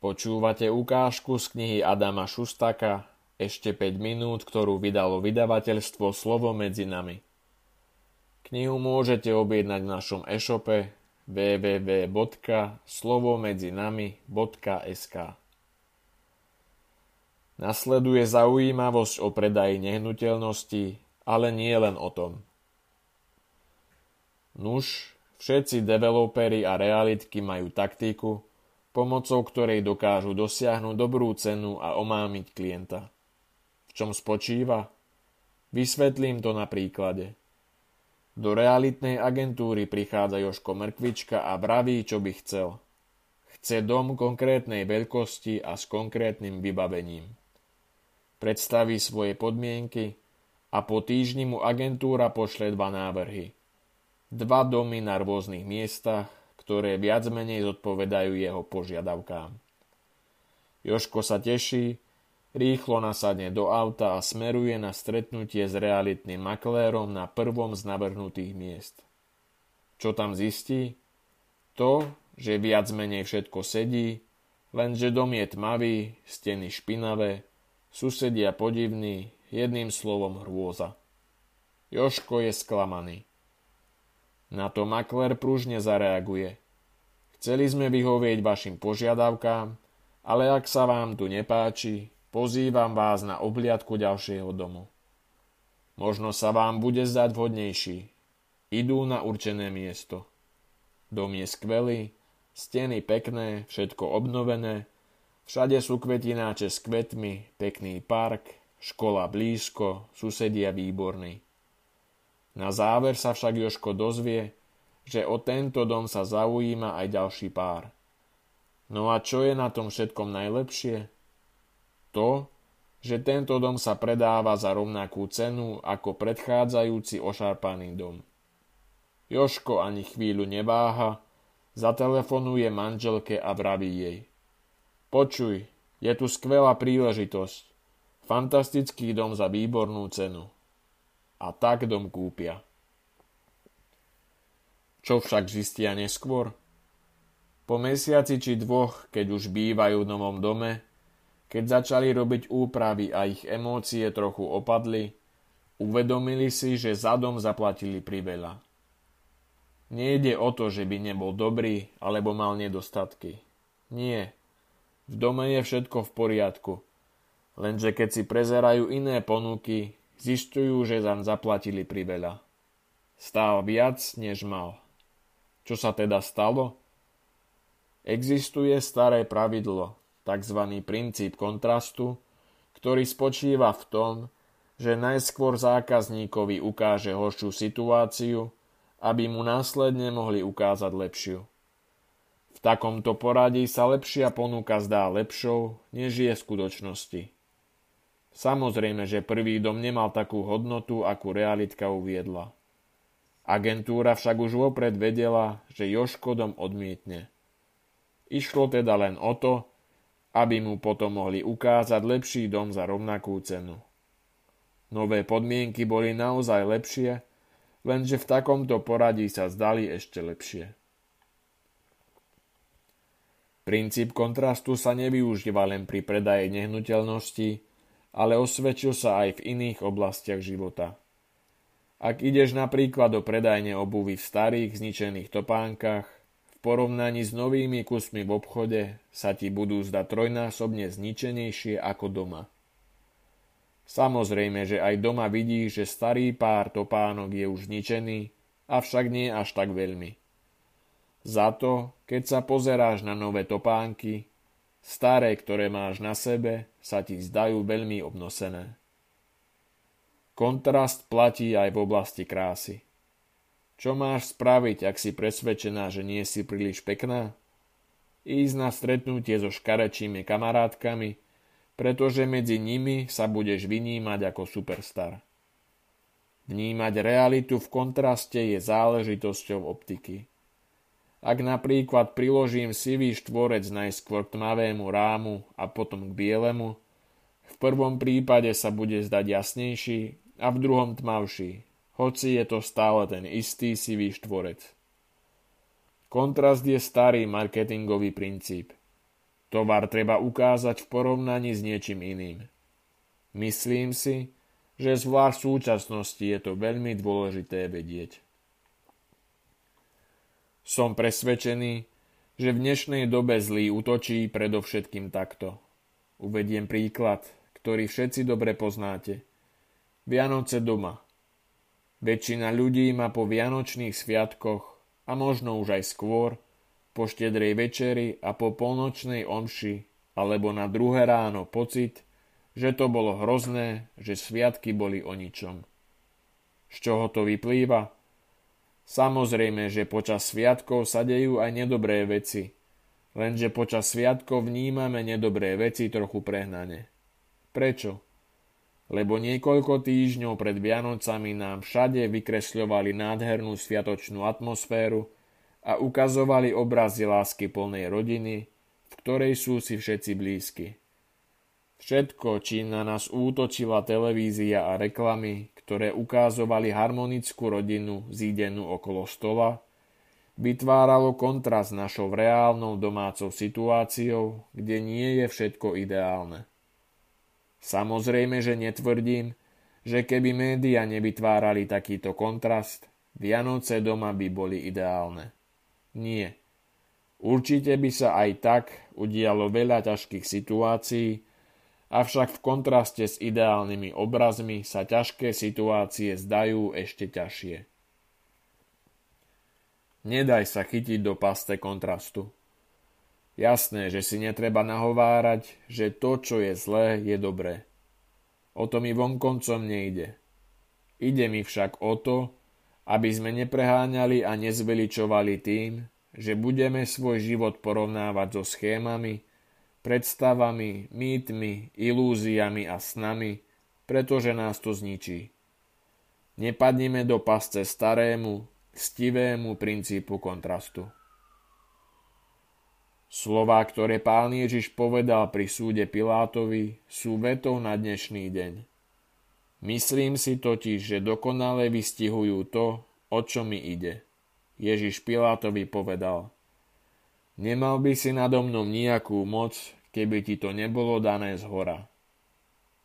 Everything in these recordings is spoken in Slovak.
Počúvate ukážku z knihy Adama Šustaka Ešte 5 minút, ktorú vydalo vydavateľstvo Slovo medzi nami. Knihu môžete objednať v našom e-shope www.slovomedzinami.sk Nasleduje zaujímavosť o predaji nehnuteľnosti, ale nie len o tom. Nuž, všetci developeri a realitky majú taktiku, pomocou ktorej dokážu dosiahnuť dobrú cenu a omámiť klienta. V čom spočíva? Vysvetlím to na príklade. Do realitnej agentúry prichádza Joško Mrkvička a vraví, čo by chcel. Chce dom konkrétnej veľkosti a s konkrétnym vybavením. Predstaví svoje podmienky a po týždni mu agentúra pošle dva návrhy. Dva domy na rôznych miestach, ktoré viac menej zodpovedajú jeho požiadavkám. Joško sa teší, rýchlo nasadne do auta a smeruje na stretnutie s realitným maklérom na prvom z navrhnutých miest. Čo tam zistí? To, že viac menej všetko sedí, lenže dom je tmavý, steny špinavé, susedia podivní, jedným slovom hrôza. Joško je sklamaný. Na to makler pružne zareaguje. Chceli sme vyhovieť vašim požiadavkám, ale ak sa vám tu nepáči, pozývam vás na obliadku ďalšieho domu. Možno sa vám bude zdať vhodnejší. Idú na určené miesto. Dom je skvelý, steny pekné, všetko obnovené, všade sú kvetináče s kvetmi, pekný park, škola blízko, susedia výborní. Na záver sa však Joško dozvie, že o tento dom sa zaujíma aj ďalší pár. No a čo je na tom všetkom najlepšie? To, že tento dom sa predáva za rovnakú cenu ako predchádzajúci ošarpaný dom. Joško ani chvíľu neváha, zatelefonuje manželke a vraví jej. Počuj, je tu skvelá príležitosť. Fantastický dom za výbornú cenu a tak dom kúpia. Čo však zistia neskôr? Po mesiaci či dvoch, keď už bývajú v novom dome, keď začali robiť úpravy a ich emócie trochu opadli, uvedomili si, že za dom zaplatili priveľa. Nejde o to, že by nebol dobrý alebo mal nedostatky. Nie. V dome je všetko v poriadku. Lenže keď si prezerajú iné ponuky, Zistujú, že zaň zaplatili priveľa. Stál viac, než mal. Čo sa teda stalo? Existuje staré pravidlo, tzv. princíp kontrastu, ktorý spočíva v tom, že najskôr zákazníkovi ukáže horšiu situáciu, aby mu následne mohli ukázať lepšiu. V takomto poradí sa lepšia ponuka zdá lepšou, než je v skutočnosti. Samozrejme, že prvý dom nemal takú hodnotu, akú realitka uviedla. Agentúra však už vopred vedela, že Joško dom odmietne. Išlo teda len o to, aby mu potom mohli ukázať lepší dom za rovnakú cenu. Nové podmienky boli naozaj lepšie, lenže v takomto poradí sa zdali ešte lepšie. Princíp kontrastu sa nevyužíva len pri predaji nehnuteľností, ale osvedčil sa aj v iných oblastiach života. Ak ideš napríklad do predajne obuvy v starých zničených topánkach, v porovnaní s novými kusmi v obchode sa ti budú zdať trojnásobne zničenejšie ako doma. Samozrejme, že aj doma vidíš, že starý pár topánok je už zničený, avšak nie až tak veľmi. Za to, keď sa pozeráš na nové topánky, Staré, ktoré máš na sebe, sa ti zdajú veľmi obnosené. Kontrast platí aj v oblasti krásy. Čo máš spraviť, ak si presvedčená, že nie si príliš pekná? Ísť na stretnutie so škarečími kamarátkami, pretože medzi nimi sa budeš vynímať ako superstar. Vnímať realitu v kontraste je záležitosťou optiky. Ak napríklad priložím sivý štvorec najskôr k tmavému rámu a potom k bielemu, v prvom prípade sa bude zdať jasnejší a v druhom tmavší, hoci je to stále ten istý sivý štvorec. Kontrast je starý marketingový princíp. Tovar treba ukázať v porovnaní s niečím iným. Myslím si, že zvlášť v súčasnosti je to veľmi dôležité vedieť. Som presvedčený, že v dnešnej dobe zlý útočí predovšetkým takto. Uvediem príklad, ktorý všetci dobre poznáte. Vianoce doma. Väčšina ľudí má po vianočných sviatkoch a možno už aj skôr, po štedrej večeri a po polnočnej omši alebo na druhé ráno pocit, že to bolo hrozné, že sviatky boli o ničom. Z čoho to vyplýva? Samozrejme, že počas sviatkov sa dejú aj nedobré veci, lenže počas sviatkov vnímame nedobré veci trochu prehnane. Prečo? Lebo niekoľko týždňov pred Vianocami nám všade vykresľovali nádhernú sviatočnú atmosféru a ukazovali obrazy lásky plnej rodiny, v ktorej sú si všetci blízki. Všetko, čím na nás útočila televízia a reklamy, ktoré ukázovali harmonickú rodinu zídenú okolo stola, vytváralo kontrast našou reálnou domácou situáciou, kde nie je všetko ideálne. Samozrejme, že netvrdím, že keby média nevytvárali takýto kontrast, Vianoce doma by boli ideálne. Nie. Určite by sa aj tak udialo veľa ťažkých situácií, Avšak v kontraste s ideálnymi obrazmi sa ťažké situácie zdajú ešte ťažšie. Nedaj sa chytiť do paste kontrastu. Jasné, že si netreba nahovárať, že to, čo je zlé, je dobré. O to mi vonkoncom nejde. Ide mi však o to, aby sme nepreháňali a nezveličovali tým, že budeme svoj život porovnávať so schémami, predstavami, mýtmi, ilúziami a snami, pretože nás to zničí. Nepadnime do pasce starému, stivému princípu kontrastu. Slová, ktoré pán Ježiš povedal pri súde Pilátovi, sú vetou na dnešný deň. Myslím si totiž, že dokonale vystihujú to, o čo mi ide. Ježiš Pilátovi povedal – Nemal by si nado mnou nejakú moc, keby ti to nebolo dané z hora.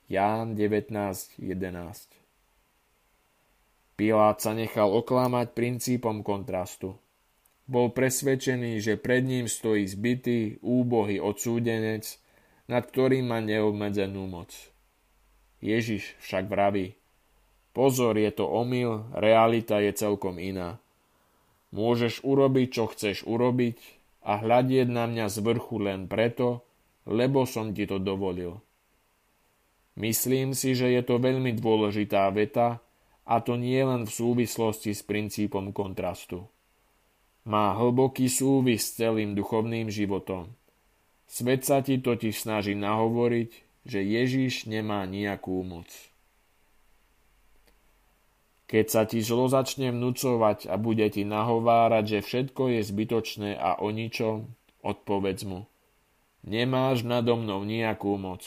Ján 19.11 Pilát sa nechal oklamať princípom kontrastu. Bol presvedčený, že pred ním stojí zbytý, úbohý odsúdenec, nad ktorým má neobmedzenú moc. Ježiš však vraví, pozor, je to omyl, realita je celkom iná. Môžeš urobiť, čo chceš urobiť, a hľadieť na mňa z vrchu len preto, lebo som ti to dovolil. Myslím si, že je to veľmi dôležitá veta a to nie len v súvislosti s princípom kontrastu. Má hlboký súvis s celým duchovným životom. Svet sa ti totiž snaží nahovoriť, že Ježiš nemá nejakú moc. Keď sa ti zlo začne vnúcovať a bude ti nahovárať, že všetko je zbytočné a o ničom, odpovedz mu. Nemáš nado mnou nejakú moc.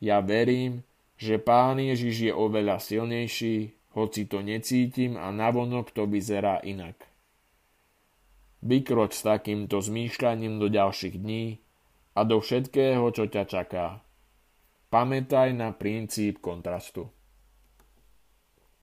Ja verím, že Pán Ježiš je oveľa silnejší, hoci to necítim a navonok to vyzerá inak. Vykroč s takýmto zmýšľaním do ďalších dní a do všetkého, čo ťa čaká. Pamätaj na princíp kontrastu.